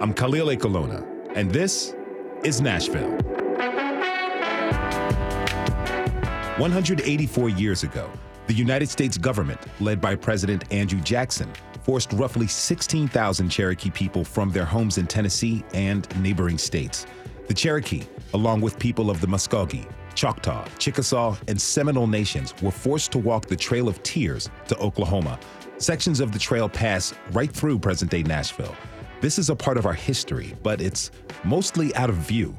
I'm Khalil Ekulona, and this is Nashville. 184 years ago, the United States government, led by President Andrew Jackson, forced roughly 16,000 Cherokee people from their homes in Tennessee and neighboring states. The Cherokee, along with people of the Muscogee, Choctaw, Chickasaw, and Seminole nations, were forced to walk the Trail of Tears to Oklahoma. Sections of the trail pass right through present day Nashville. This is a part of our history, but it's mostly out of view.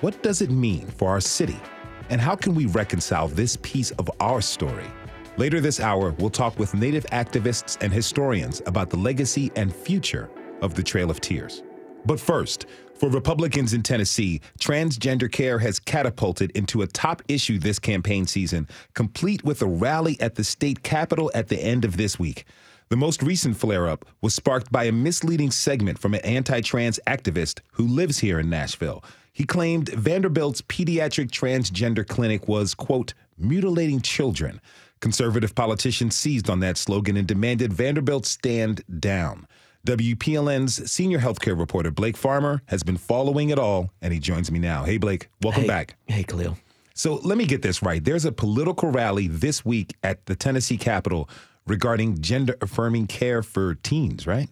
What does it mean for our city? And how can we reconcile this piece of our story? Later this hour, we'll talk with Native activists and historians about the legacy and future of the Trail of Tears. But first, for Republicans in Tennessee, transgender care has catapulted into a top issue this campaign season, complete with a rally at the state capitol at the end of this week. The most recent flare up was sparked by a misleading segment from an anti trans activist who lives here in Nashville. He claimed Vanderbilt's pediatric transgender clinic was, quote, mutilating children. Conservative politicians seized on that slogan and demanded Vanderbilt stand down. WPLN's senior healthcare reporter Blake Farmer has been following it all, and he joins me now. Hey, Blake, welcome hey, back. Hey, Khalil. So let me get this right. There's a political rally this week at the Tennessee Capitol regarding gender affirming care for teens, right?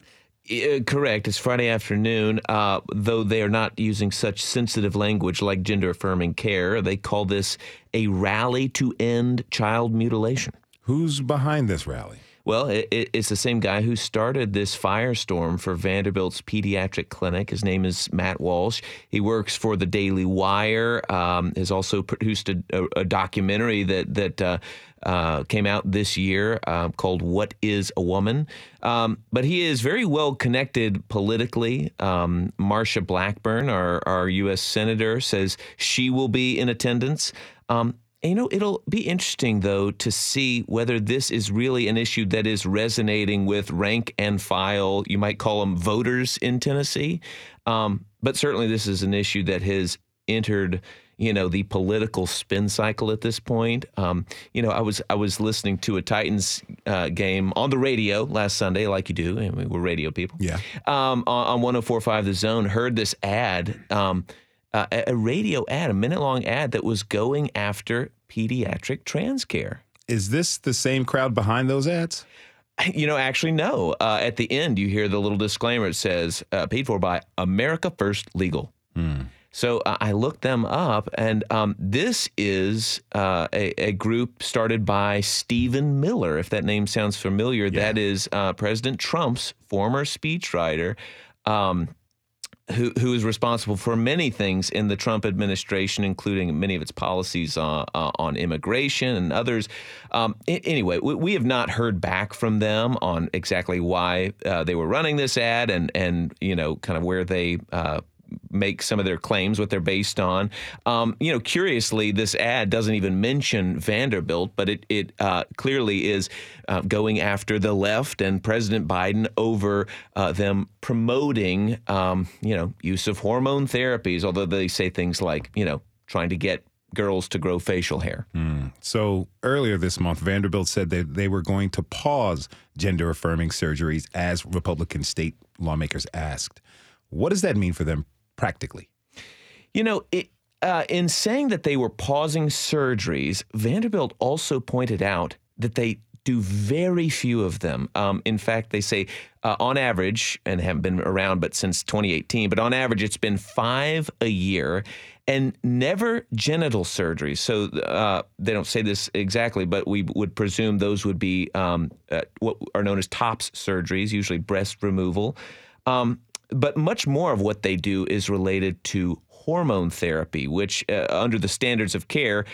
Uh, correct. It's Friday afternoon. Uh, though they are not using such sensitive language like gender affirming care, they call this a rally to end child mutilation. Who's behind this rally? Well, it, it's the same guy who started this firestorm for Vanderbilt's pediatric clinic. His name is Matt Walsh. He works for the Daily Wire. Um, has also produced a, a, a documentary that that uh, uh, came out this year uh, called "What Is a Woman." Um, but he is very well connected politically. Um, Marsha Blackburn, our, our U.S. senator, says she will be in attendance. Um, you know, it'll be interesting, though, to see whether this is really an issue that is resonating with rank and file, you might call them voters in Tennessee. Um, but certainly, this is an issue that has entered you know the political spin cycle at this point. Um, you know, I was I was listening to a Titans uh, game on the radio last Sunday, like you do. I mean, we're radio people. Yeah. Um, on, on 104.5 The Zone, heard this ad. Um, uh, a radio ad, a minute long ad that was going after pediatric trans care. Is this the same crowd behind those ads? You know, actually, no. Uh, at the end, you hear the little disclaimer. It says, uh, paid for by America First Legal. Hmm. So uh, I looked them up, and um, this is uh, a, a, group started by Stephen Miller. If that name sounds familiar, yeah. that is uh, President Trump's former speechwriter. Um, who, who is responsible for many things in the Trump administration, including many of its policies uh, uh, on immigration and others. Um, anyway, we, we, have not heard back from them on exactly why uh, they were running this ad and and you know kind of where they uh, make some of their claims, what they're based on. Um, you know, curiously, this ad doesn't even mention Vanderbilt, but it it uh, clearly is uh, going after the left and President Biden over uh, them promoting, um, you know, use of hormone therapies. Although they say things like, you know, trying to get girls to grow facial hair. Mm. So earlier this month, Vanderbilt said that they were going to pause gender affirming surgeries as Republican state lawmakers asked. What does that mean for them practically? You know, it, uh, in saying that they were pausing surgeries, Vanderbilt also pointed out that they do very few of them. Um, in fact, they say uh, on average, and haven't been around but since 2018, but on average, it's been five a year and never genital surgeries. So uh, they don't say this exactly, but we would presume those would be um, uh, what are known as TOPS surgeries, usually breast removal. Um, but much more of what they do is related to hormone therapy, which, uh, under the standards of care,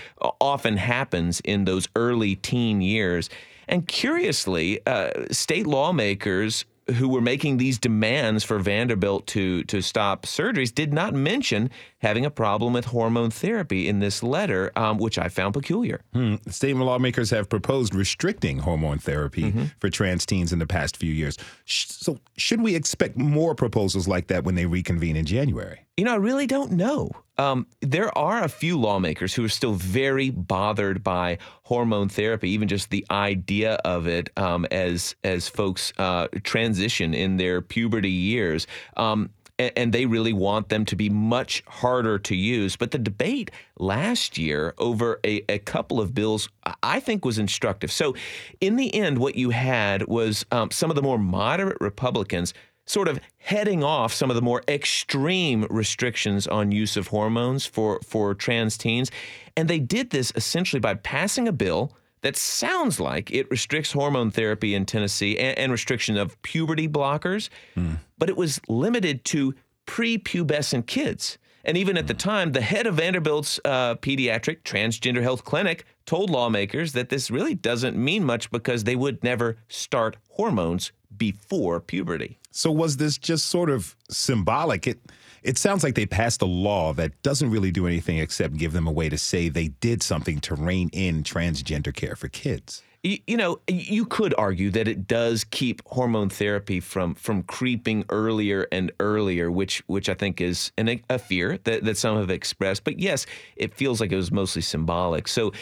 often happens in those early teen years. And curiously, uh, state lawmakers who were making these demands for Vanderbilt to to stop surgeries did not mention having a problem with hormone therapy in this letter, um, which I found peculiar. Hmm. State lawmakers have proposed restricting hormone therapy mm-hmm. for trans teens in the past few years. So, should we expect more proposals like that when they reconvene in January? You know, I really don't know. Um, there are a few lawmakers who are still very bothered by hormone therapy, even just the idea of it um, as as folks uh, transition in their puberty years. Um, and, they really want them to be much harder to use. But the debate last year over a, a couple of bills, I think, was instructive. So, in the end, what you had was um, some of the more moderate Republicans sort of heading off some of the more extreme restrictions on use of hormones for, for trans teens. And they did this essentially by passing a bill that sounds like it restricts hormone therapy in Tennessee and, and restriction of puberty blockers, mm. but it was limited to prepubescent kids. And even at the time, the head of Vanderbilt's uh, pediatric transgender health clinic told lawmakers that this really doesn't mean much because they would never start hormones before puberty. So was this just sort of symbolic? It it sounds like they passed a law that doesn't really do anything except give them a way to say they did something to rein in transgender care for kids. You, know, you could argue that it does keep hormone therapy from from creeping earlier and earlier, which which I think is an, a fear that, that some have expressed. But yes, it feels like it was mostly symbolic. So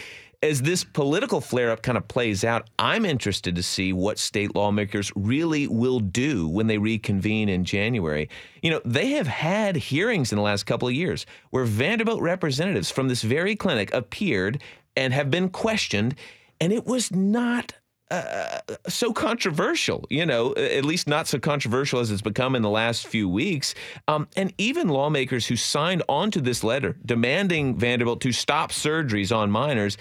as this political flare up kind of plays out, I'm interested to see what state lawmakers really will do when they reconvene in January. You know, they have had hearings in the last couple of years where Vanderbilt representatives from this very clinic appeared and have been questioned, and it was not uh, so controversial, you know, at least not so controversial as it's become in the last few weeks. Um, and even lawmakers who signed onto this letter demanding Vanderbilt to stop surgeries on minors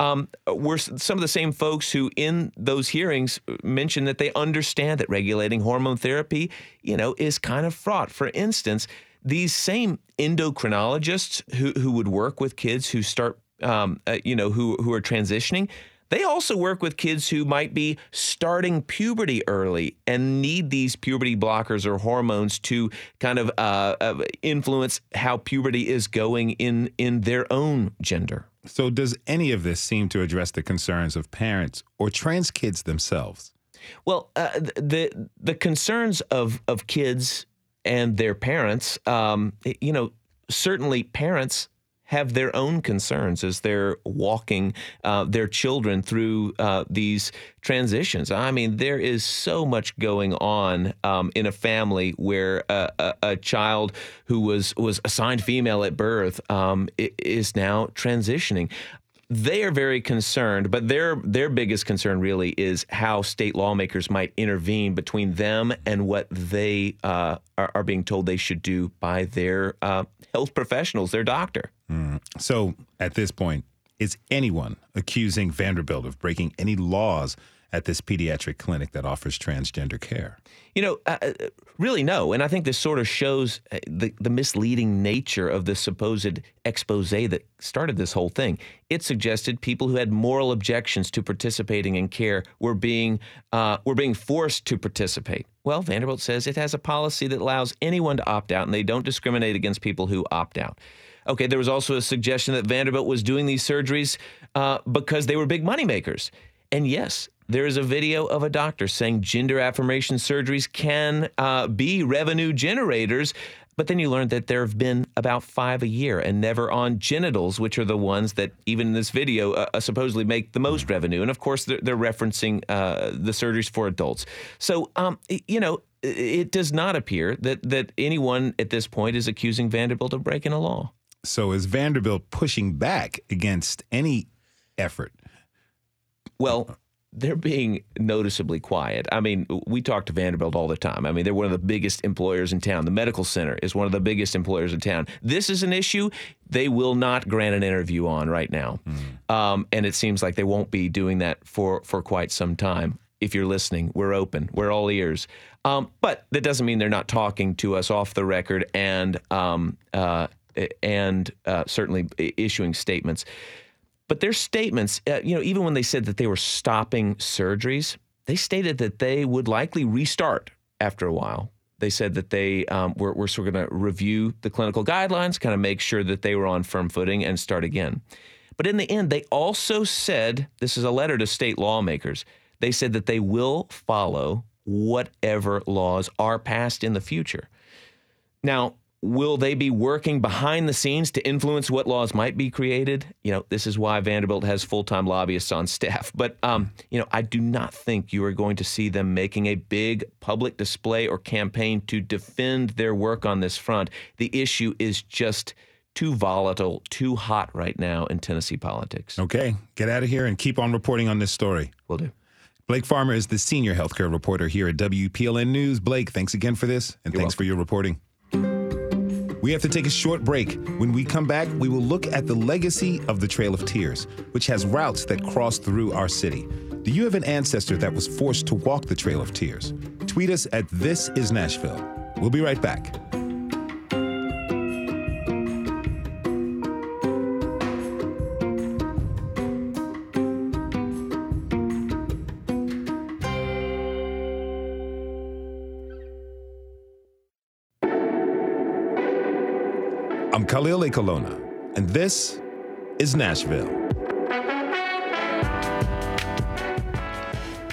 um, were some of the same folks who, in those hearings, mentioned that they understand that regulating hormone therapy, you know, is kind of fraught. For instance, these same endocrinologists who who would work with kids who start, um, uh, you know, who who are transitioning. They also work with kids who might be starting puberty early and need these puberty blockers or hormones to kind of uh, uh, influence how puberty is going in in their own gender. So, does any of this seem to address the concerns of parents or trans kids themselves? Well, uh, the the concerns of of kids and their parents, um, you know, certainly parents have their own concerns as they're walking uh, their children through uh, these transitions. I mean, there is so much going on um, in a family where a, a, a, child who was was assigned female at birth um, is now transitioning they are very concerned, but their their biggest concern really is how state lawmakers might intervene between them and what they uh, are, are, being told they should do by their uh, health professionals, their doctor. Mm. So at this point, is anyone accusing Vanderbilt of breaking any laws at this pediatric clinic that offers transgender care? You know, uh, uh, really no. And I think this sort of shows uh, the, the misleading nature of the supposed expose that started this whole thing. It suggested people who had moral objections to participating in care were being uh, were being forced to participate. Well, Vanderbilt says it has a policy that allows anyone to opt out, and they don't discriminate against people who opt out. Okay, there was also a suggestion that Vanderbilt was doing these surgeries uh, because they were big moneymakers. And yes, there is a video of a doctor saying gender affirmation surgeries can uh, be revenue generators. But then you learn that there have been about five a year and never on genitals, which are the ones that, even in this video, uh, uh supposedly make the most revenue. And of course, they're, they're referencing uh, the surgeries for adults. So, um, you know, it does not appear that, that anyone at this point is accusing Vanderbilt of breaking a law. So, is Vanderbilt pushing back against any effort? Well, they're being noticeably quiet. I mean, we talk to Vanderbilt all the time. I mean, they're one of the biggest employers in town. The medical center is one of the biggest employers in town. This is an issue they will not grant an interview on right now, mm. um, and it seems like they won't be doing that for for quite some time. If you're listening, we're open. We're all ears. Um, but that doesn't mean they're not talking to us off the record and um, uh, and uh, certainly issuing statements. But their statements, uh, you know, even when they said that they were stopping surgeries, they stated that they would likely restart after a while. They said that they um, were, were sort of going to review the clinical guidelines, kind of make sure that they were on firm footing and start again. But in the end, they also said this is a letter to state lawmakers. They said that they will follow whatever laws are passed in the future. Now, will they be working behind the scenes to influence what laws might be created? You know, this is why Vanderbilt has full time lobbyists on staff. But, um, you know, I do not think you are going to see them making a big public display or campaign to defend their work on this front. The issue is just too volatile, too hot right now in Tennessee politics. Okay, get out of here and keep on reporting on this story. Will do. Blake Farmer is the senior healthcare reporter here at WPLN News. Blake, thanks again for this, and You're thanks welcome. for your reporting. We have to take a short break. When we come back, we will look at the legacy of the Trail of Tears, which has routes that cross through our city. Do you have an ancestor that was forced to walk the Trail of Tears? Tweet us at This Is Nashville. We'll be right back. Khalil Ekulona, and this is Nashville.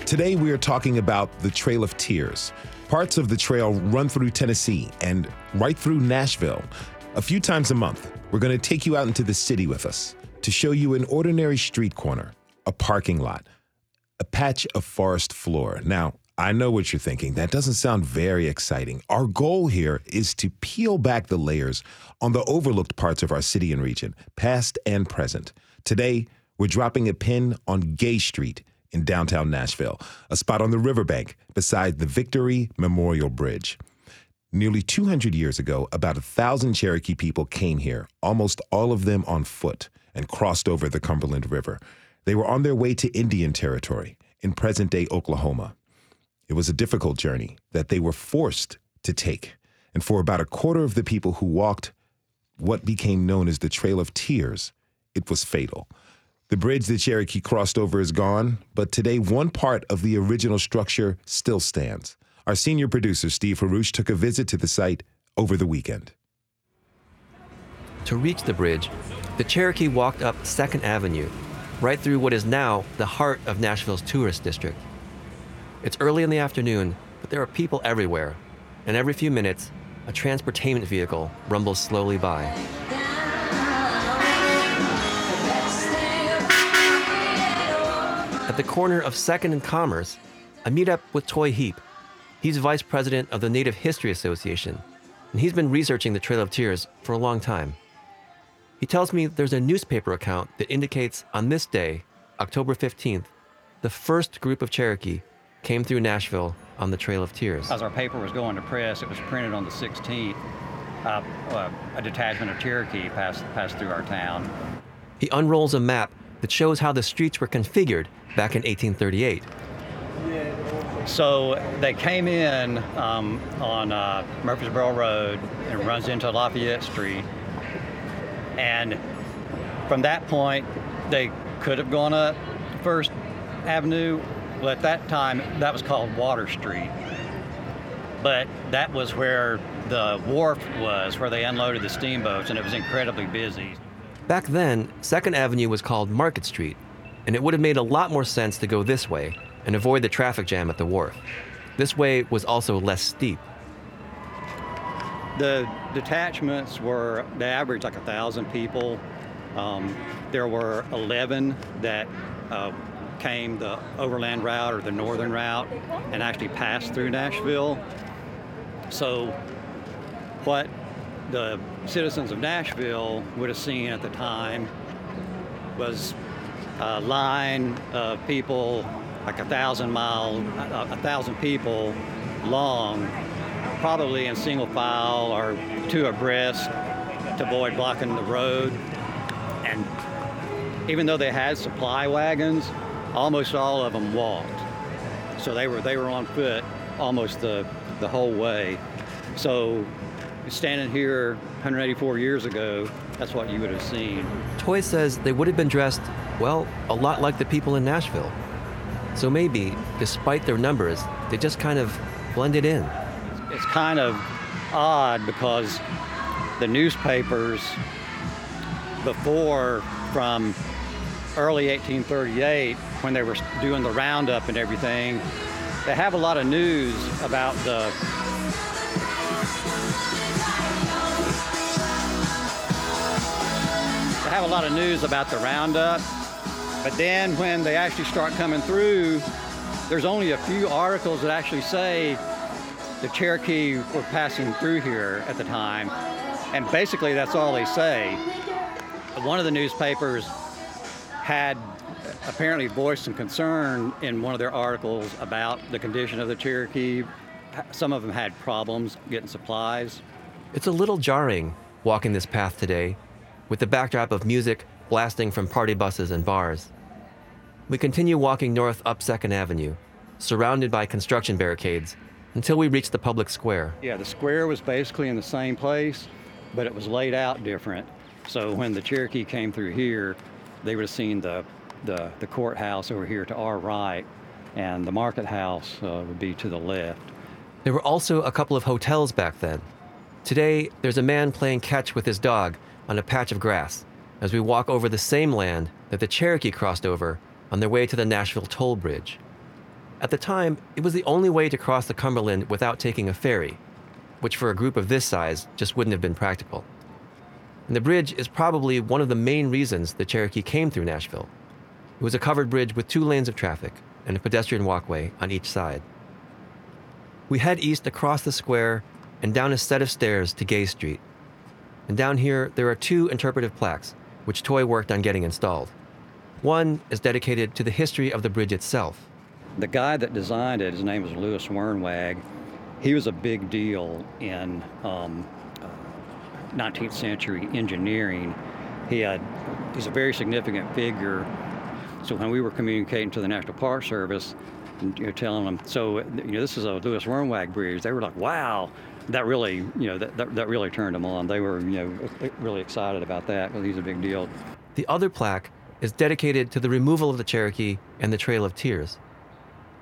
Today, we are talking about the Trail of Tears. Parts of the trail run through Tennessee and right through Nashville. A few times a month, we're going to take you out into the city with us to show you an ordinary street corner, a parking lot, a patch of forest floor. Now, I know what you're thinking. That doesn't sound very exciting. Our goal here is to peel back the layers on the overlooked parts of our city and region, past and present. Today, we're dropping a pin on Gay Street in downtown Nashville, a spot on the riverbank beside the Victory Memorial Bridge. Nearly 200 years ago, about a thousand Cherokee people came here, almost all of them on foot, and crossed over the Cumberland River. They were on their way to Indian Territory in present day Oklahoma. It was a difficult journey that they were forced to take. And for about a quarter of the people who walked what became known as the Trail of Tears, it was fatal. The bridge the Cherokee crossed over is gone, but today one part of the original structure still stands. Our senior producer, Steve Haruch, took a visit to the site over the weekend. To reach the bridge, the Cherokee walked up 2nd Avenue, right through what is now the heart of Nashville's tourist district. It's early in the afternoon, but there are people everywhere, and every few minutes, a transportainment vehicle rumbles slowly by. At the corner of 2nd and Commerce, I meet up with Toye Heape. He's vice president of the Native History Association, and he's been researching the Trail of Tears for a long time. He tells me there's a newspaper account that indicates on this day, October 15th, the first group of Cherokee came through Nashville on the Trail of Tears. As our paper was going to press, it was printed on the 16th. Uh, uh, a detachment of Cherokee passed, passed through our town. He unrolls a map that shows how the streets were configured back in 1838. So they came in um, on uh, Murfreesboro Road and runs into Lafayette Street. And from that point, they could have gone up First Avenue. Well, at that time, that was called Water Street. But that was where the wharf was, where they unloaded the steamboats, and it was incredibly busy. Back then, 2nd Avenue was called Market Street, and it would have made a lot more sense to go this way and avoid the traffic jam at the wharf. This way was also less steep. The detachments were, they averaged like a thousand people. Um, there were 11 that uh, came the overland route or the northern route and actually passed through Nashville. So, what the citizens of Nashville would have seen at the time was a line of people, like a thousand mile, a, a thousand people long, probably in single file or two abreast to avoid blocking the road. And even though they had supply wagons, almost all of them walked. So they were they were on foot almost the the whole way. So standing here 184 years ago, that's what you would have seen. Toye says they would have been dressed, well, a lot like the people in Nashville. So maybe, despite their numbers, they just kind of blended in. It's kind of odd because the newspapers before from early 1838 when they were doing the roundup and everything, they have a lot of news about the they have a lot of news about the roundup. But then when they actually start coming through, there's only a few articles that actually say the Cherokee were passing through here at the time. And basically that's all they say. One of the newspapers had apparently voiced some concern in one of their articles about the condition of the Cherokee. Some of them had problems getting supplies. It's a little jarring walking this path today with the backdrop of music blasting from party buses and bars. We continue walking north up 2nd Avenue, surrounded by construction barricades, until we reach the public square. Yeah, the square was basically in the same place, but it was laid out different. So when the Cherokee came through here, they would have seen the, the, the courthouse over here to our right, and the market house uh, would be to the left. There were also a couple of hotels back then. Today, there's a man playing catch with his dog on a patch of grass as we walk over the same land that the Cherokee crossed over on their way to the Nashville toll bridge. At the time, it was the only way to cross the Cumberland without taking a ferry, which for a group of this size just wouldn't have been practical. And the bridge is probably one of the main reasons the Cherokee came through Nashville. It was a covered bridge with two lanes of traffic and a pedestrian walkway on each side. We head east across the square and down a set of stairs to Gay Street. And down here, there are two interpretive plaques, which Toye worked on getting installed. One is dedicated to the history of the bridge itself. The guy that designed it, his name was Lewis Wernwag. He was a big deal in um, uh, 19th century engineering. He had, he's a very significant figure. So when we were communicating to the National Park Service, and, you know, telling them, so you know, this is a Lewis Wernwag bridge. They were like, wow, that really, you know, that, that, that really turned them on. They were, you know, really excited about that because he's a big deal. The other plaque is dedicated to the removal of the Cherokee and the Trail of Tears.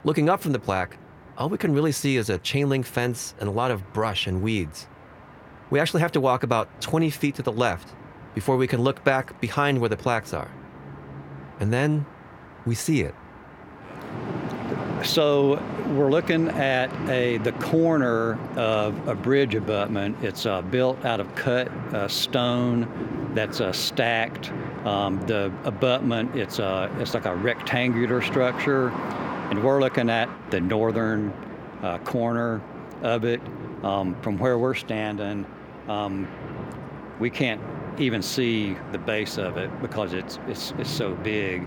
Looking up from the plaque, all we can really see is a chain link fence and a lot of brush and weeds. We actually have to walk about 20 feet to the left before we can look back behind where the plaques are. And then we see it. So we're looking at a the corner of a bridge abutment. It's uh, built out of cut uh, stone that's uh, stacked. Um, the abutment it's a it's like a rectangular structure, and we're looking at the northern uh, corner of it. Um, from where we're standing, um, we can't even see the base of it because it's it's, it's so big.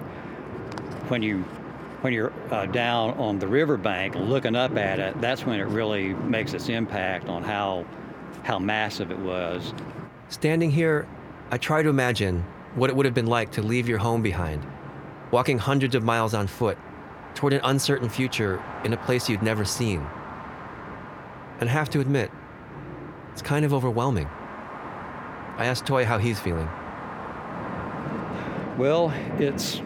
When you when you're uh, down on the riverbank looking up at it, that's when it really makes its impact on how how massive it was. Standing here, I try to imagine what it would have been like to leave your home behind, walking hundreds of miles on foot toward an uncertain future in a place you'd never seen. And I have to admit, it's kind of overwhelming. I asked Toye how he's feeling. Well, it's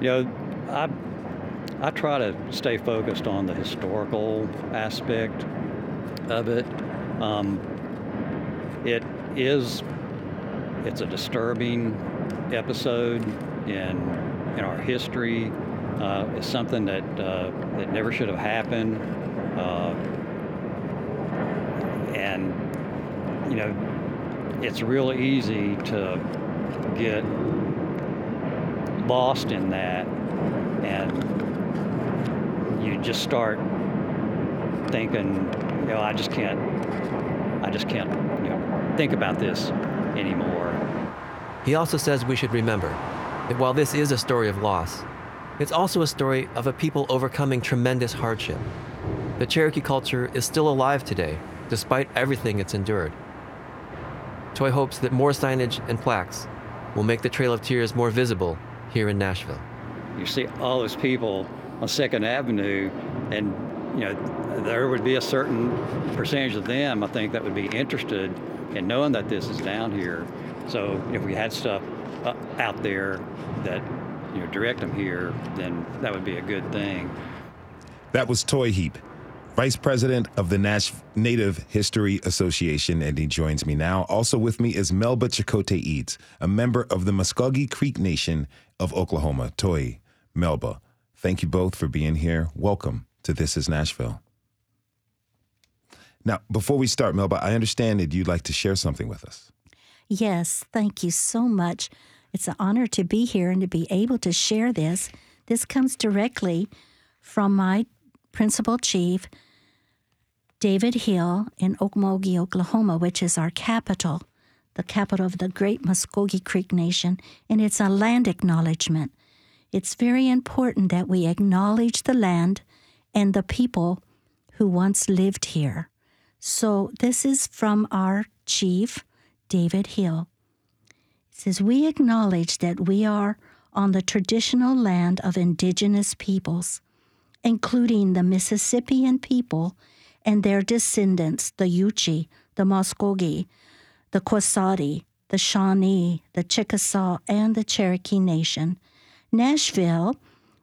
you know, I I try to stay focused on the historical aspect of it. Um, it is it's a disturbing episode in in our history. Uh, it's something that uh, that never should have happened, uh, and you know, it's real easy to get lost in that and you just start thinking you know i just can't i just can't you know think about this anymore He also says we should remember that while this is a story of loss, it's also a story of a people overcoming tremendous hardship. The Cherokee culture is still alive today, despite everything it's endured. Toye hopes that more signage and plaques will make the Trail of Tears more visible here in Nashville. you see all those people on Second Avenue, and you know there would be a certain percentage of them I think that would be interested in knowing that this is down here. So if we had stuff uh, out there that you know direct them here, then that would be a good thing. That was Toye Heape, Vice President of the Nash Native History Association, and he joins me now. Also with me is Melba Checote-Eads, a member of the Muscogee Creek Nation of Oklahoma. Toye, Melba, thank you both for being here. Welcome to This is Nashville. Now, before we start, Melba, I understand that you'd like to share something with us. Yes, thank you so much. It's an honor to be here and to be able to share this. This comes directly from my principal chief, David Hill, in Okmulgee, Oklahoma, which is our capital, the capital of the great Muscogee Creek Nation, and it's a land acknowledgement. It's very important that we acknowledge the land and the people who once lived here. So, this is from our chief, David Hill. It says, We acknowledge that we are on the traditional land of indigenous peoples, including the Mississippian people and their descendants, the Yuchi, the Muscogee, the Koasati, the Shawnee, the Chickasaw, and the Cherokee Nation. Nashville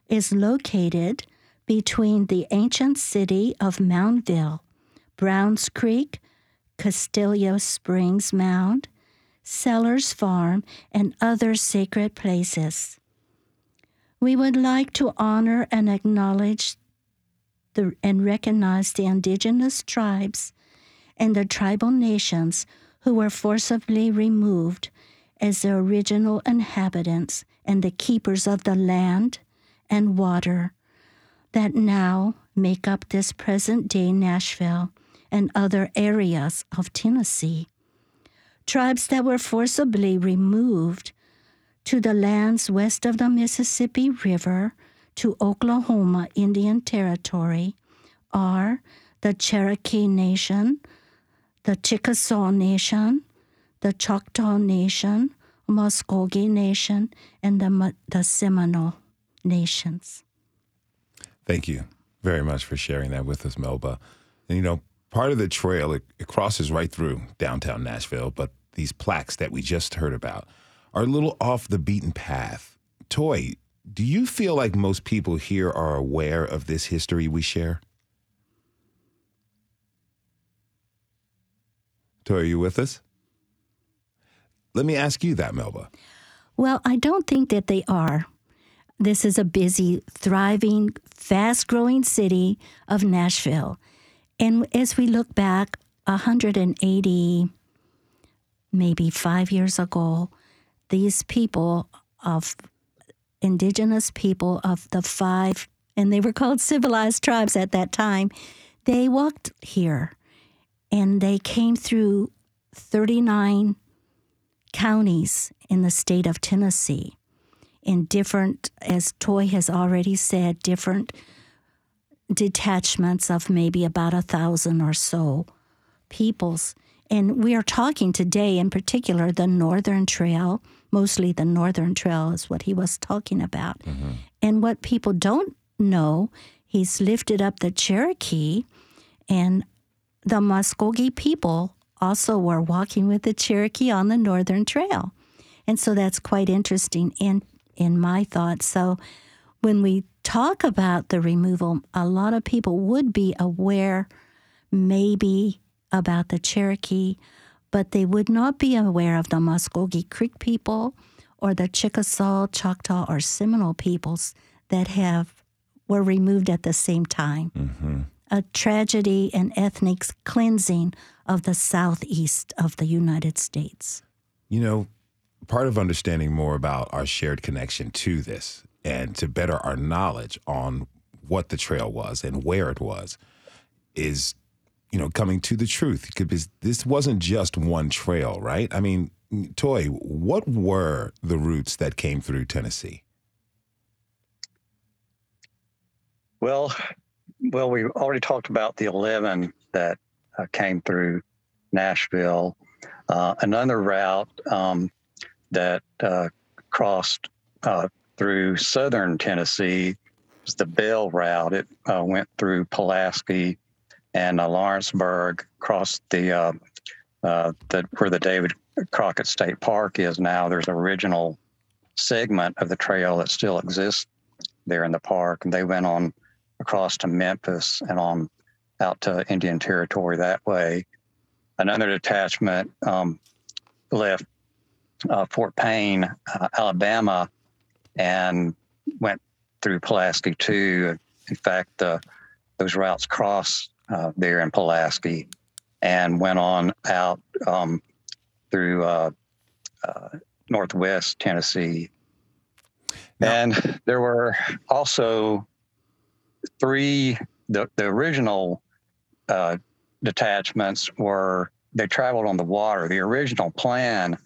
is located between the ancient city of Moundville, Browns Creek, Castalian Springs Mound, Sellers Farm, and other sacred places. We would like to honor and acknowledge the, and recognize the indigenous tribes and the tribal nations who were forcibly removed as the original inhabitants and the keepers of the land and water that now make up this present day Nashville and other areas of Tennessee. Tribes that were forcibly removed to the lands west of the Mississippi River to Oklahoma Indian Territory are the Cherokee Nation, the Chickasaw Nation, the Choctaw Nation, Muscogee Nation, and the, the Seminole Nations. Thank you very much for sharing that with us, Melba. And you know, part of the trail, it, it crosses right through downtown Nashville, but these plaques that we just heard about are a little off the beaten path. Toye, do you feel like most people here are aware of this history we share? Toye, are you with us? Let me ask you that, Melba. Well, I don't think that they are. This is a busy, thriving, fast growing city of Nashville. And as we look back 180, maybe five years ago, these people of indigenous people of the five, and they were called civilized tribes at that time, they walked here and they came through 39 counties in the state of Tennessee in different, as Toye has already said, different detachments of maybe about a thousand or so peoples. And we are talking today, in particular, the Northern Trail. Mostly the Northern Trail is what he was talking about. Mm-hmm. And what people don't know, he's lifted up the Cherokee, and the Muscogee people also were walking with the Cherokee on the Northern Trail. And so that's quite interesting in, in my thoughts. So when we talk about the removal, a lot of people would be aware maybe about the Cherokee, but they would not be aware of the Muscogee Creek people or the Chickasaw, Choctaw, or Seminole peoples that have were removed at the same time. Mm-hmm. A tragedy and ethnic cleansing of the southeast of the United States. You know, part of understanding more about our shared connection to this and to better our knowledge on what the trail was and where it was is you know coming to the truth because this wasn't just one trail right? I mean toy what were the routes that came through tennessee? Well well we already talked about the 11 that uh, came through nashville. Uh, another route um, that uh, crossed uh, through southern Tennessee was the Bell route. It uh, went through Pulaski and uh, Lawrenceburg, crossed the, uh, uh, the where the David Crockett State Park is now. There's an original segment of the trail that still exists there in the park, and they went on across to Memphis and on out to Indian Territory that way. Another detachment um, left uh, Fort Payne, uh, Alabama, and went through Pulaski too. In fact, uh, those routes cross uh, there in Pulaski and went on out um, through uh, uh, northwest Tennessee. And there were also three, the, the original uh, detachments were, they traveled on the water. The original plan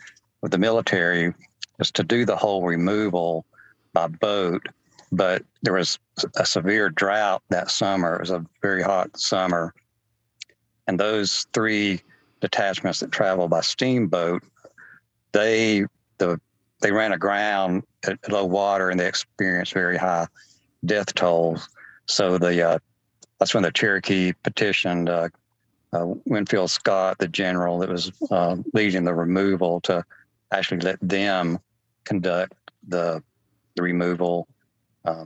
of the military was to do the whole removal by boat, but there was a severe drought that summer. It was a very hot summer. And those three detachments that traveled by steamboat, they the they ran aground at low water and they experienced very high death tolls. So the uh, that's when the Cherokee petitioned uh, uh, Winfield Scott, the general that was uh, leading the removal, to actually let them conduct the the removal uh,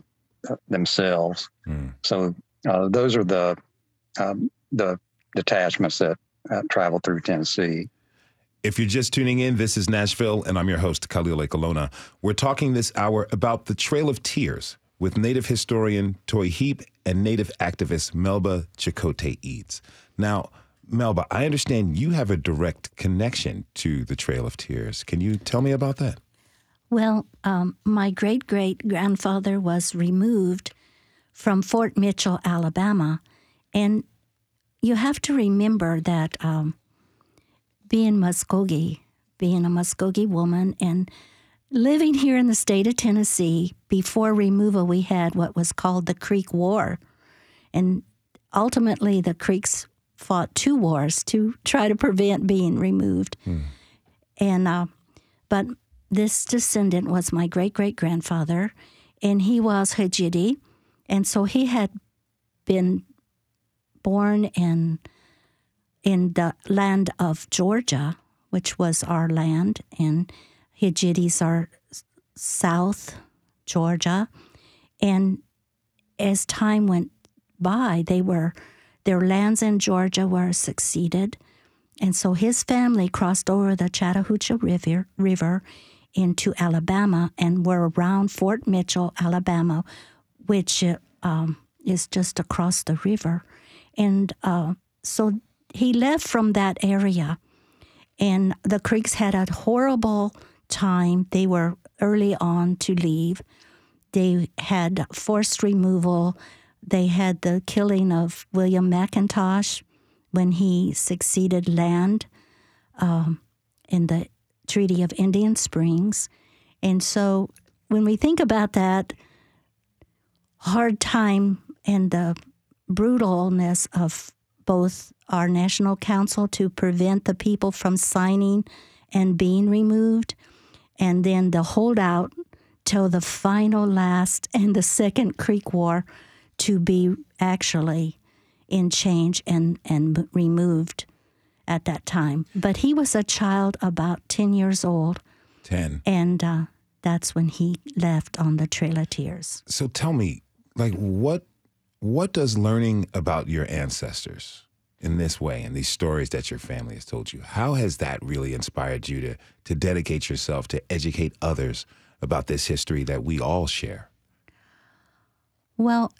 themselves. Mm. So uh, those are the um, the detachments that travel through Tennessee. If you're just tuning in, this is Nashville, and I'm your host, Khalil Ekulona. We're talking this hour about the Trail of Tears with Native historian Toye Heape and Native activist Melba Checote-Eads. Now, Melba, I understand you have a direct connection to the Trail of Tears. Can you tell me about that? Well, um, my great great grandfather was removed from Fort Mitchell, Alabama. And you have to remember that um, being Muscogee, being a Muscogee woman, and living here in the state of Tennessee, before removal, we had what was called the Creek War. And ultimately, the Creeks fought two wars to try to prevent being removed. Hmm. And, uh, but this descendant was my great great grandfather, and he was Hitchiti. And so he had been born in in the land of Georgia, which was our land, and Hitchitis are South Georgia. And as time went by, they were their lands in Georgia were succeeded, and so his family crossed over the Chattahoochee River, River into Alabama and were around Fort Mitchell, Alabama, which um, is just across the river. And uh, so he left from that area, and the Creeks had a horrible time. They were early on to leave. They had forced removal. They had the killing of William McIntosh when he succeeded land um, in the Treaty of Indian Springs. And so when we think about that hard time and the brutalness of both our National Council to prevent the people from signing and being removed, and then the holdout till the final last and the Second Creek War to be actually in change and, and removed at that time. But he was a child about 10 years old. 10. And uh, that's when he left on the Trail of Tears. So tell me, like, what what does learning about your ancestors in this way and these stories that your family has told you, how has that really inspired you to to dedicate yourself to educate others about this history that we all share? Well,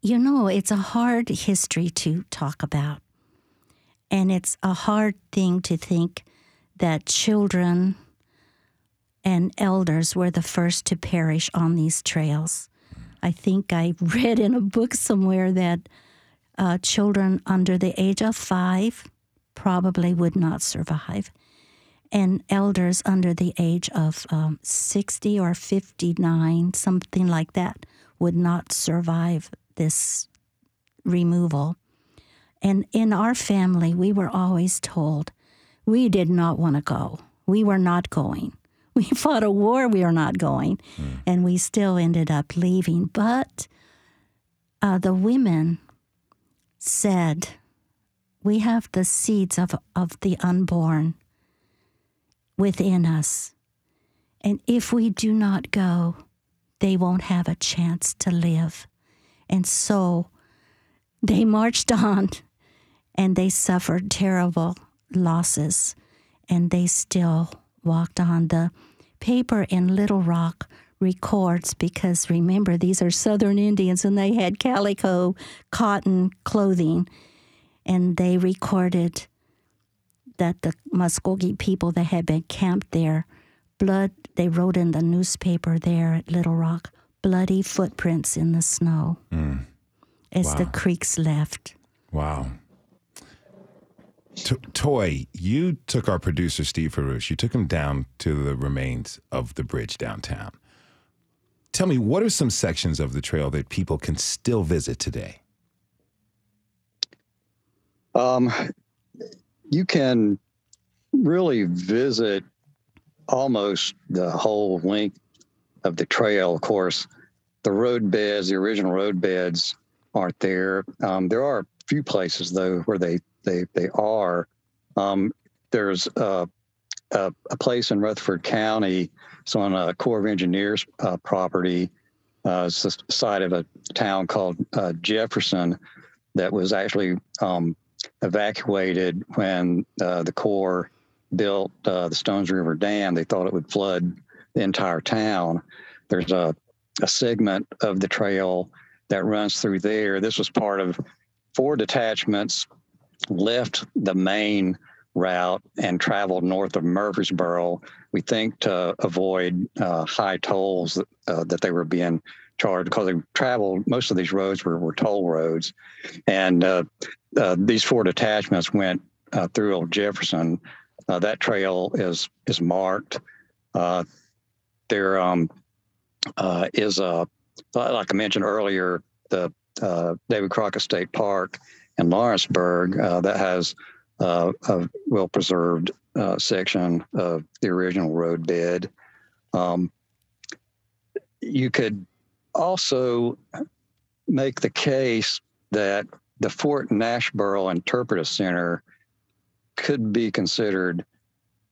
you know, it's a hard history to talk about. And it's a hard thing to think that children and elders were the first to perish on these trails. I think I read in a book somewhere that uh, children under the age of five probably would not survive, and elders under the age of um, 60 or 59, something like that, would not survive this removal. And in our family, we were always told we did not want to go. We were not going. We fought a war, we were not going. Mm. And we still ended up leaving. But uh, the women said, We have the seeds of, of the unborn within us. And if we do not go, they won't have a chance to live. And so they marched on and they suffered terrible losses and they still walked on. The paper in Little Rock records because remember, these are Southern Indians and they had calico, cotton clothing, and they recorded that the Muscogee people that had been camped there blood, they wrote in the newspaper there at Little Rock, bloody footprints in the snow mm. as the creeks left. Wow. T- Toye, you took our producer Steve Haruch. You took him down to the remains of the bridge downtown. Tell me, what are some sections of the trail that people can still visit today? Um, you can really visit almost the whole length of the trail. Of course, the road beds, the original road beds, aren't there. Um, there are a few places though where they they they are. Um, there's uh, a, a place in Rutherford County. It's on a Corps of Engineers uh, property. Uh, it's the site of a town called uh, Jefferson that was actually um, evacuated when uh, the Corps built uh, the Stones River Dam. They thought it would flood the entire town. There's a, a segment of the trail that runs through there. This was part of four detachments left the main route and traveled north of Murfreesboro. We think to avoid uh, high tolls that, uh, that they were being charged because they traveled. Most of these roads were, were toll roads, and uh, uh, these four detachments went uh, through Old Jefferson. Uh, that trail is is marked. There um, is a like I mentioned earlier, the David Crockett State Park in Lawrenceburg uh, that has uh, a well preserved uh, section of the original road bed. Um, you could also make the case that the Fort Nashboro Interpretive Center could be considered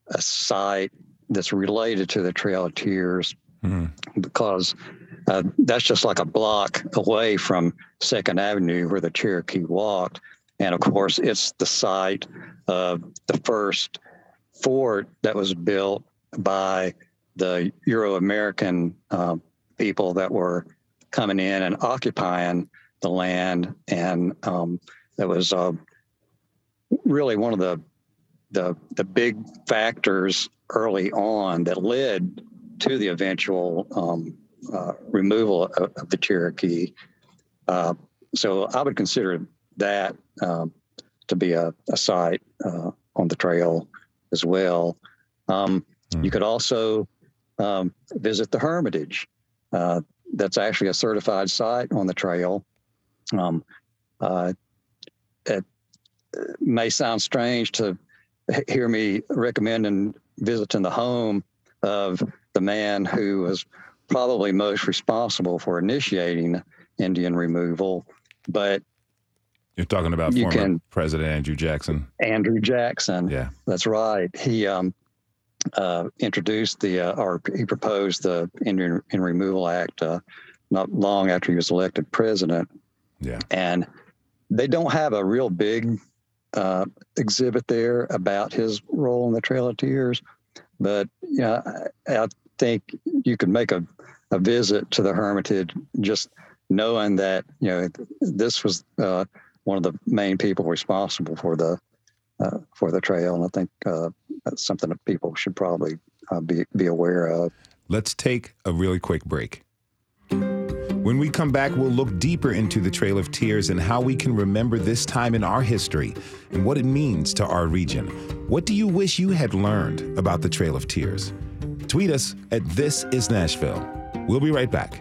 a site that's related to the Trail of Tears Mhm. because uh, that's just like a block away from Second Avenue where the Cherokee walked. And of course, it's the site of the first fort that was built by the Euro American uh, people that were coming in and occupying the land. And um, that was uh, really one of the, the, the big factors early on that led to the eventual um, removal of, of the Cherokee. Uh, so I would consider that um, to be a, a site uh, on the trail as well. Um, Mm. You could also um, visit the Hermitage. Uh, that's actually a certified site on the trail. Um, uh, it may sound strange to hear me recommending visiting the home of the man who was probably most responsible for initiating Indian removal, but You're talking about You former can- President Andrew Jackson. Andrew Jackson. Yeah. That's right. He um, uh, introduced the, uh, or he proposed the Indian in Removal Act uh, not long after he was elected president. Yeah. And they don't have a real big uh, exhibit there about his role in the Trail of Tears, but you know, I, I think you could make a, a visit to the Hermitage just knowing that you know this was uh, one of the main people responsible for the uh, for the trail, and I think uh, that's something that people should probably uh, be be aware of. Let's take a really quick break. When we come back, we'll look deeper into the Trail of Tears and how we can remember this time in our history and what it means to our region. What do you wish you had learned about the Trail of Tears? Tweet us at This Is Nashville. We'll be right back.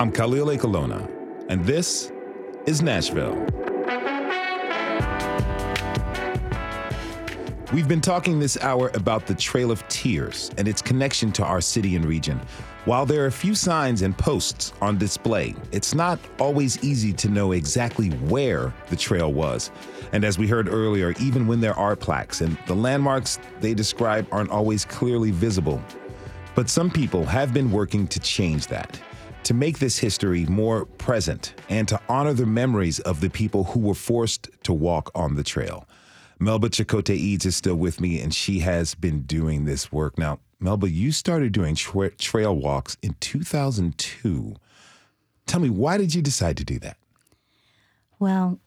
I'm Khalil Ekulona, and this is Nashville. We've been talking this hour about the Trail of Tears and its connection to our city and region. While there are a few signs and posts on display, it's not always easy to know exactly where the trail was. And as we heard earlier, even when there are plaques and the landmarks they describe aren't always clearly visible. But some people have been working to change that, to make this history more present, and to honor the memories of the people who were forced to walk on the trail. Melba Checote-Eads is still with me, and she has been doing this work. Now, Melba, you started doing tra- trail walks in 2002. Tell me, why did you decide to do that? Well,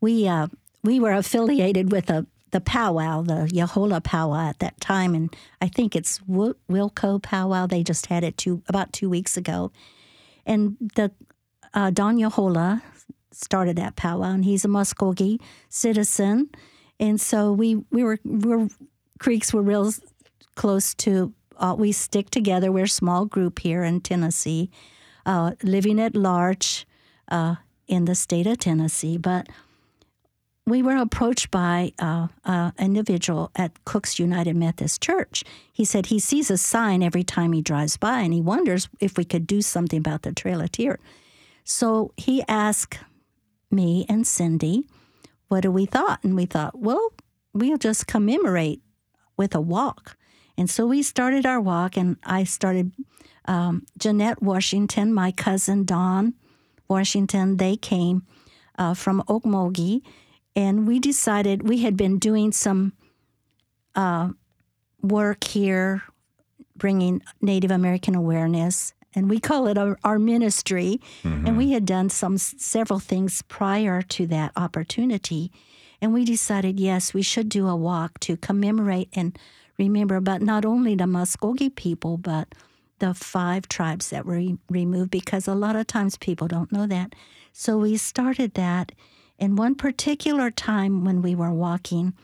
we uh, we were affiliated with a the powwow, the Yahola powwow at that time, and I think it's Wilco powwow. They just had it two about two weeks ago, and the uh, Don Yahola started at powwow, and he's a Muscogee citizen, and so we we were we were creeks were real close to. Uh, we stick together. We're a small group here in Tennessee, uh, living at large uh, in the state of Tennessee, but we were approached by uh, an individual at Cook's United Methodist Church. He said he sees a sign every time he drives by and he wonders if we could do something about the Trail of Tears. So he asked me and Cindy, what do we thought? And we thought, well, we'll just commemorate with a walk. And so we started our walk, and I started um, Jeanette Washington, my cousin Don Washington, they came uh, from Okmulgee and we decided we had been doing some uh, work here, bringing Native American awareness, and we call it our, our ministry. Mm-hmm. And we had done some several things prior to that opportunity, and we decided yes, we should do a walk to commemorate and remember, but not only the Muscogee people, but the five tribes that were re- removed, because a lot of times people don't know that. So we started that in one particular time when we were walking,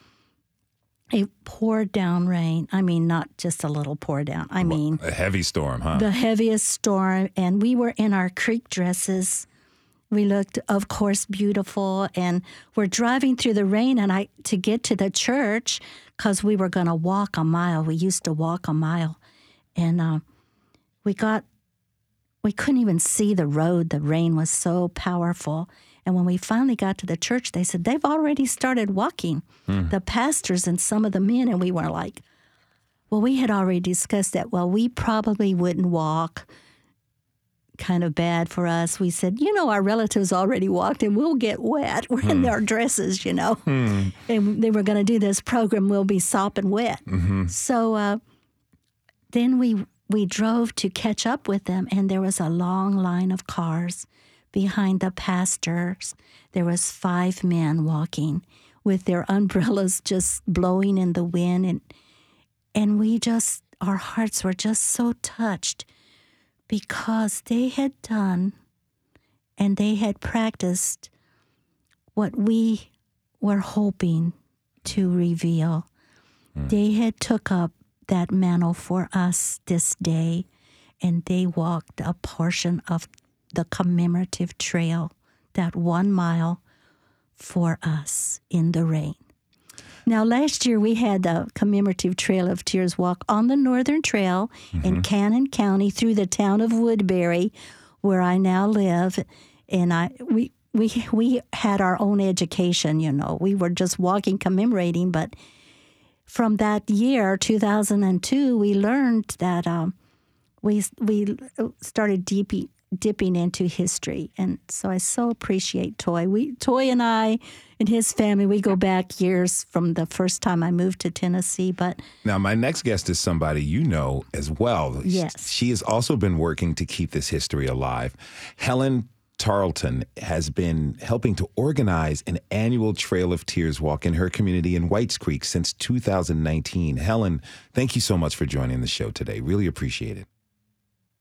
it poured down rain. I mean, not just a little pour down. I mean, a heavy storm, huh? The heaviest storm. And we were in our creek dresses. We looked, of course, beautiful. And we're driving through the rain and I to get to the church because we were going to walk a mile. We used to walk a mile. And uh, we got, we couldn't even see the road. The rain was so powerful. And when we finally got to the church, they said they've already started walking, mm. the pastors and some of the men. And we were like, well, we had already discussed that. Well, we probably wouldn't walk. Kind of bad for us. We said, you know, our relatives already walked and we'll get wet. We're in hmm. our dresses, you know. Hmm. And they were going to do this program, we'll be sopping wet. Mm-hmm. So uh, then we we drove to catch up with them, and there was a long line of cars behind the pastors, there was five men walking with their umbrellas just blowing in the wind and and we just our hearts were just so touched because they had done and they had practiced what we were hoping to reveal. Mm. They had took up that mantle for us this day and they walked a portion of the commemorative trail, that one mile for us in the rain. Now, last year we had the commemorative Trail of Tears walk on the Northern Trail mm-hmm. in Cannon County through the town of Woodbury, where I now live. And I we we we had our own education, you know. We were just walking, commemorating, but from that year, 2002, we learned that um, we we started deep, dipping into history. And so I so appreciate Toye. We Toye and I and his family, we go back years from the first time I moved to Tennessee. But now my next guest is somebody you know as well. Yes. She has also been working to keep this history alive. Helen Tarleton has been helping to organize an annual Trail of Tears walk in her community in Whites Creek since 2019. Helen, thank you so much for joining the show today. Really appreciate it.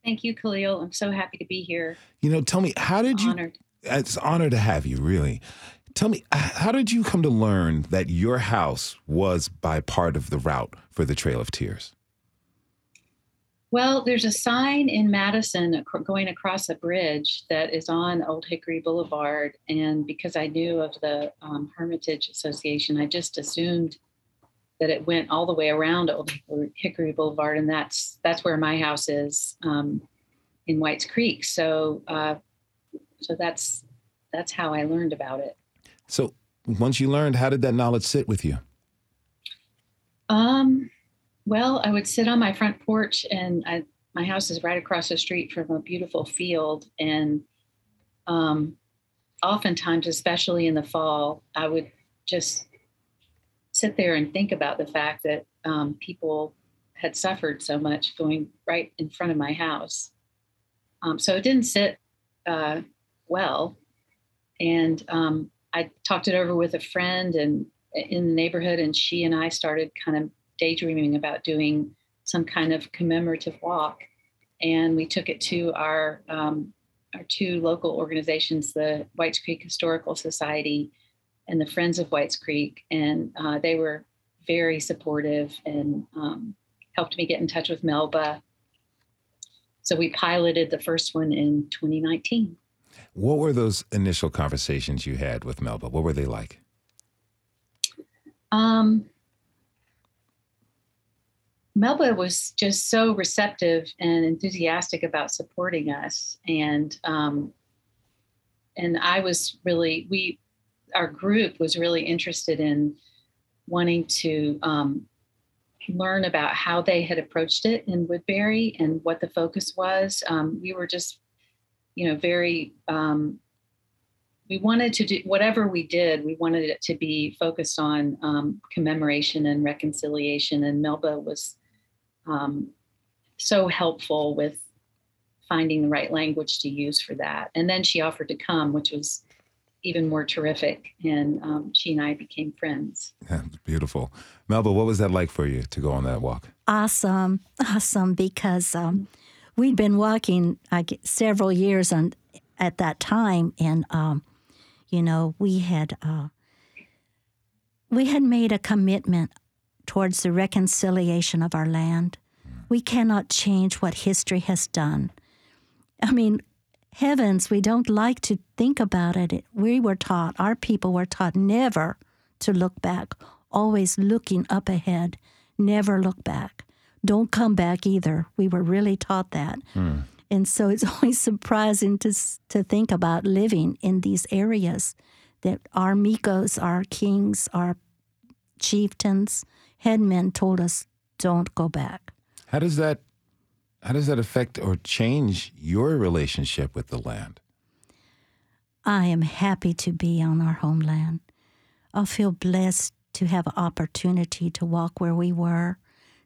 Thank you, Khalil. I'm so happy to be here. You know, tell me, how did you? Honored. It's an honor to have you, really. Tell me, how did you come to learn that your house was by part of the route for the Trail of Tears? Well, there's a sign in Madison going across a bridge that is on Old Hickory Boulevard. And because I knew of the um, Hermitage Association, I just assumed that it went all the way around Old Hickory Boulevard, and that's that's where my house is um, in Whites Creek. So, uh, so that's that's how I learned about it. So, once you learned, how did that knowledge sit with you? Um, well, I would sit on my front porch, and I, my house is right across the street from a beautiful field, and um, oftentimes, especially in the fall, I would just sit there and think about the fact that um, people had suffered so much going right in front of my house. Um, so it didn't sit uh, well. And um, I talked it over with a friend and in the neighborhood, and she and I started kind of daydreaming about doing some kind of commemorative walk. And we took it to our um, our two local organizations, the Whites Creek Historical Society and the Friends of Whites Creek, and uh, they were very supportive and um, helped me get in touch with Melba. So we piloted the first one in 2019. What were those initial conversations you had with Melba? What were they like? Um, Melba was just so receptive and enthusiastic about supporting us, and um, and I was really we our group was really interested in wanting to um, learn about how they had approached it in Woodbury and what the focus was. Um, we were just, you know, very, um, we wanted to do whatever we did, we wanted it to be focused on um, commemoration and reconciliation. And Melba was um, so helpful with finding the right language to use for that. And then she offered to come, which was even more terrific. And um, she and I became friends. Yeah, beautiful. Melba, what was that like for you to go on that walk? Awesome, awesome, because um, we'd been walking like several years on, at that time, and um, you know we had uh, we had made a commitment towards the reconciliation of our land. We cannot change what history has done. I mean, heavens, we don't like to think about it. We were taught, our people were taught never to look back, always looking up ahead, never look back. Don't come back either. We were really taught that. Mm. And so it's always surprising to, to think about living in these areas that our Mikos, our kings, our chieftains, headmen told us don't go back. How does that how does that affect or change your relationship with the land? I am happy to be on our homeland. I feel blessed to have opportunity to walk where we were,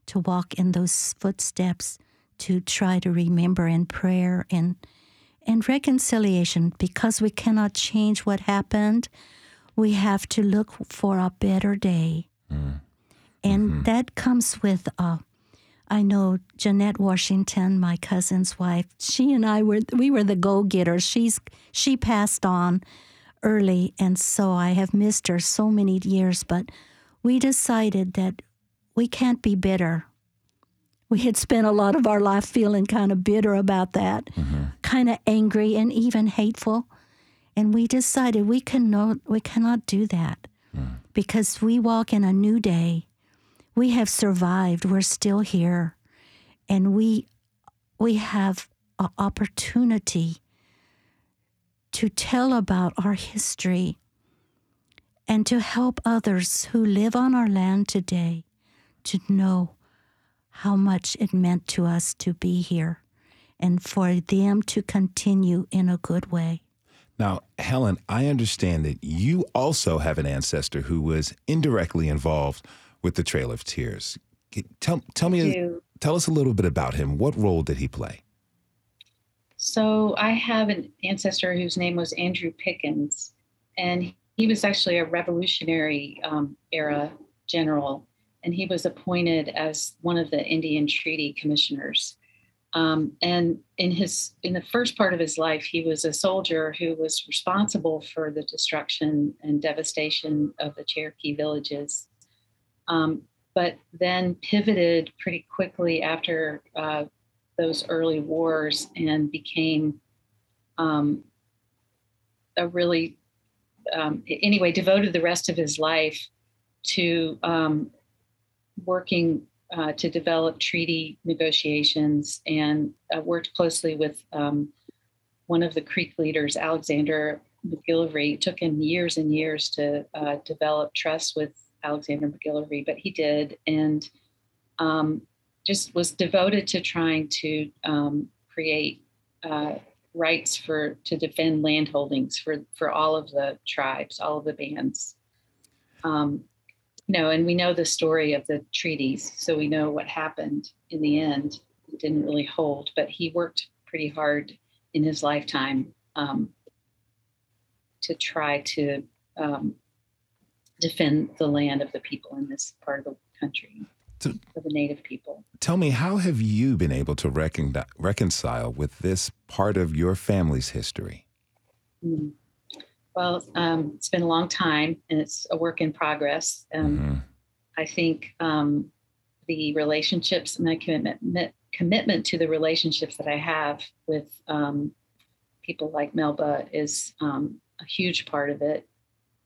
to walk in those footsteps, to try to remember in prayer and and reconciliation because we cannot change what happened. We have to look for a better day. Mm. And mm-hmm. that comes with a I know Jeanette Washington, my cousin's wife. She and I were we were the go getters. She's she passed on early, and so I have missed her so many years. But we decided that we can't be bitter. We had spent a lot of our life feeling kind of bitter about that, mm-hmm. kind of angry and even hateful. And we decided we cannot we cannot do that mm. because we walk in a new day we have survived. We're still here. And we we have an opportunity to tell about our history and to help others who live on our land today to know how much it meant to us to be here and for them to continue in a good way. Now, Helen, I understand that you also have an ancestor who was indirectly involved with the Trail of Tears. Tell tell me tell us a little bit about him. What role did he play? So I have an ancestor whose name was Andrew Pickens, and he was actually a Revolutionary um, era general, and he was appointed as one of the Indian Treaty Commissioners. Um, and in his in the first part of his life, he was a soldier who was responsible for the destruction and devastation of the Cherokee villages um, but then pivoted pretty quickly after uh, those early wars and became um, a really, um, anyway, devoted the rest of his life to um, working uh, to develop treaty negotiations and uh, worked closely with um, one of the Creek leaders, Alexander McGillivray. It took him years and years to uh, develop trust with Alexander McGillivray, but he did, and um, just was devoted to trying to um, create uh, rights for to defend landholdings for for all of the tribes, all of the bands. Um, you know, and we know the story of the treaties, so we know what happened in the end. It didn't really hold, but he worked pretty hard in his lifetime um, to try to um, defend the land of the people in this part of the country, So- for the native people. Tell me, how have you been able to recon- reconcile with this part of your family's history? Mm. Well, um, it's been a long time and it's a work in progress. Um, Mhm. I think um, the relationships, my commitment, commitment to the relationships that I have with um, people like Melba is um, a huge part of it.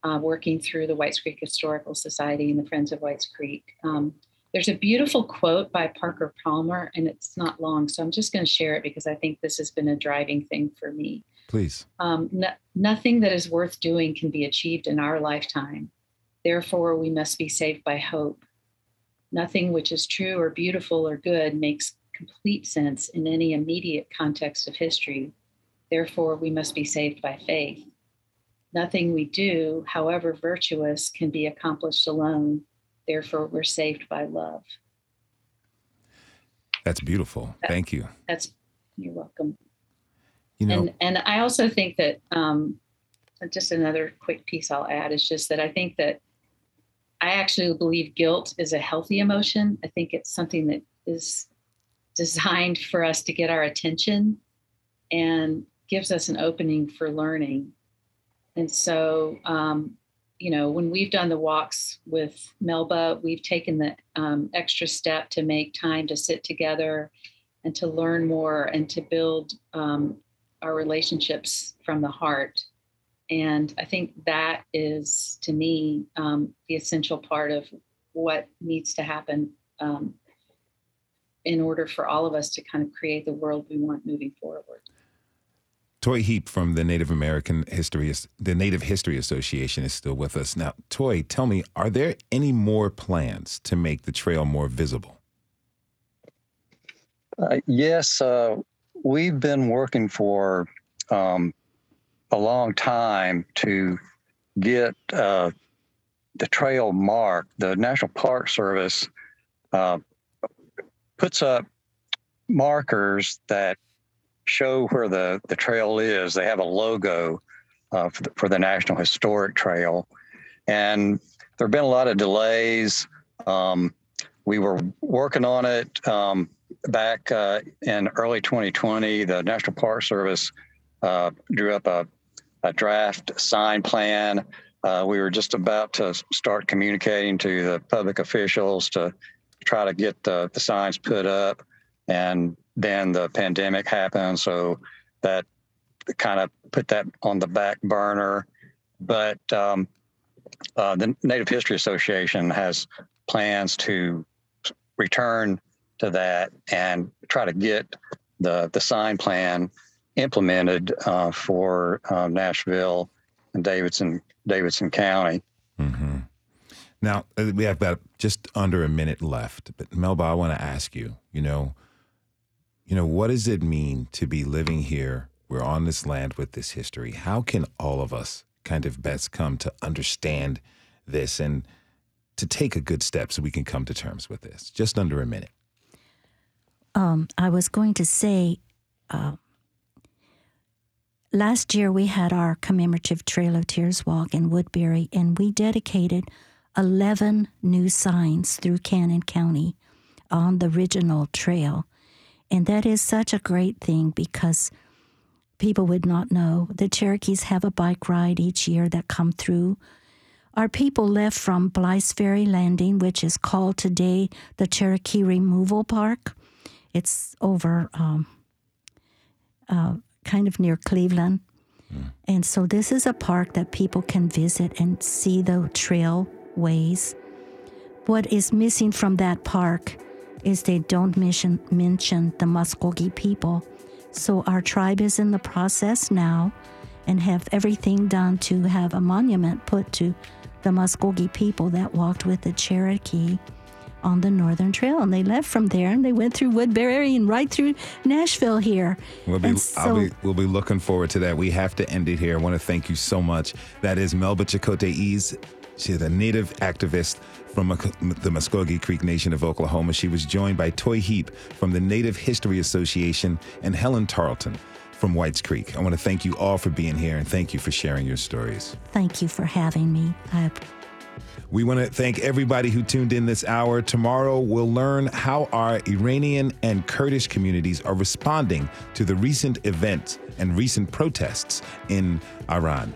Uh, working through the Whites Creek Historical Society and the Friends of Whites Creek. Um, there's a beautiful quote by Parker Palmer, and it's not long, so I'm just going to share it because I think this has been a driving thing for me. Please. Um, no, nothing that is worth doing can be achieved in our lifetime. Therefore, we must be saved by hope. Nothing which is true or beautiful or good makes complete sense in any immediate context of history. Therefore, we must be saved by faith. Nothing we do, however virtuous, can be accomplished alone. Therefore, we're saved by love. That's beautiful. Thank you. That's you're welcome. You know, and and I also think that um, just another quick piece I'll add is just that I think that I actually believe guilt is a healthy emotion. I think it's something that is designed for us to get our attention and gives us an opening for learning. And so, um, you know, when we've done the walks with Melba, we've taken the um, extra step to make time to sit together and to learn more and to build um, our relationships from the heart. And I think that is, to me, um, the essential part of what needs to happen um, in order for all of us to kind of create the world we want moving forward. Toye Heape from the Native American History, the Native History Association is still with us. Now, Toye, tell me, are there any more plans to make the trail more visible? Uh, yes, uh, we've been working for um, a long time to get uh, the trail marked. The National Park Service uh, puts up markers that show where the, the trail is. They have a logo uh, for, the, for the National Historic Trail. And there have been a lot of delays. Um, we were working on it um, back uh, in early 2020. The National Park Service uh, drew up a, a, draft sign plan. Uh, we were just about to start communicating to the public officials to try to get the, the signs put up. And then the pandemic happened. So that kind of put that on the back burner. But um, uh, the Native History Association has plans to return to that and try to get the the sign plan implemented uh, for uh, Nashville and Davidson Davidson County. Mm-hmm. Now uh, we have about just under a minute left, but Melba, I want to ask you. You know, you know, what does it mean to be living here? We're on this land with this history. How can all of us kind of best come to understand this and to take a good step so we can come to terms with this? Just under a minute. Um, I was going to say, uh, last year we had our commemorative Trail of Tears walk in Woodbury, and we dedicated 11 new signs through Cannon County on the original trail. And that is such a great thing because people would not know. The Cherokees have a bike ride each year that come through. Our people left from Blythe's Ferry Landing, which is called today the Cherokee Removal Park. It's over um, uh, kind of near Cleveland. And so this is a park that people can visit and see the trailways. What is missing from that park is they don't mention, mention the Muscogee people. So our tribe is in the process now and have everything done to have a monument put to the Muscogee people that walked with the Cherokee on the Northern Trail. And they left from there and they went through Woodbury and right through Nashville here. We'll be, so- be, we'll be looking forward to that. We have to end it here. I want to thank you so much. That is Melba Checote-Eads, She's a native activist from the Muscogee Creek Nation of Oklahoma. She was joined by Toye Heape from the Native History Association and Helen Tarleton from Whites Creek. I want to thank you all for being here and thank you for sharing your stories. Thank you for having me. I we want to thank everybody who tuned in this hour. Tomorrow, we'll learn how our Iranian and Kurdish communities are responding to the recent events and recent protests in Iran.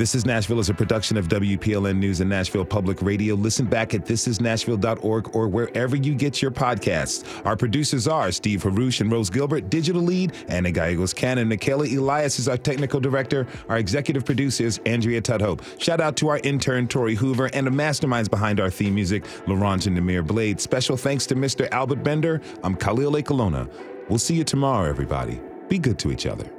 This is Nashville is a production of WPLN News and Nashville Public Radio. Listen back at thisisnashville.org or wherever you get your podcasts. Our producers are Steve Haruch and Rose Gilbert, digital lead, Anna Gallegos Cannon. Nikela Elias is our technical director. Our executive producer is Andrea Tudhope. Shout out to our intern, Tori Hoover, and the masterminds behind our theme music, Laurent and Namir Blade. Special thanks to Mr. Albert Bender. I'm Khalil Ekulona. We'll see you tomorrow, everybody. Be good to each other.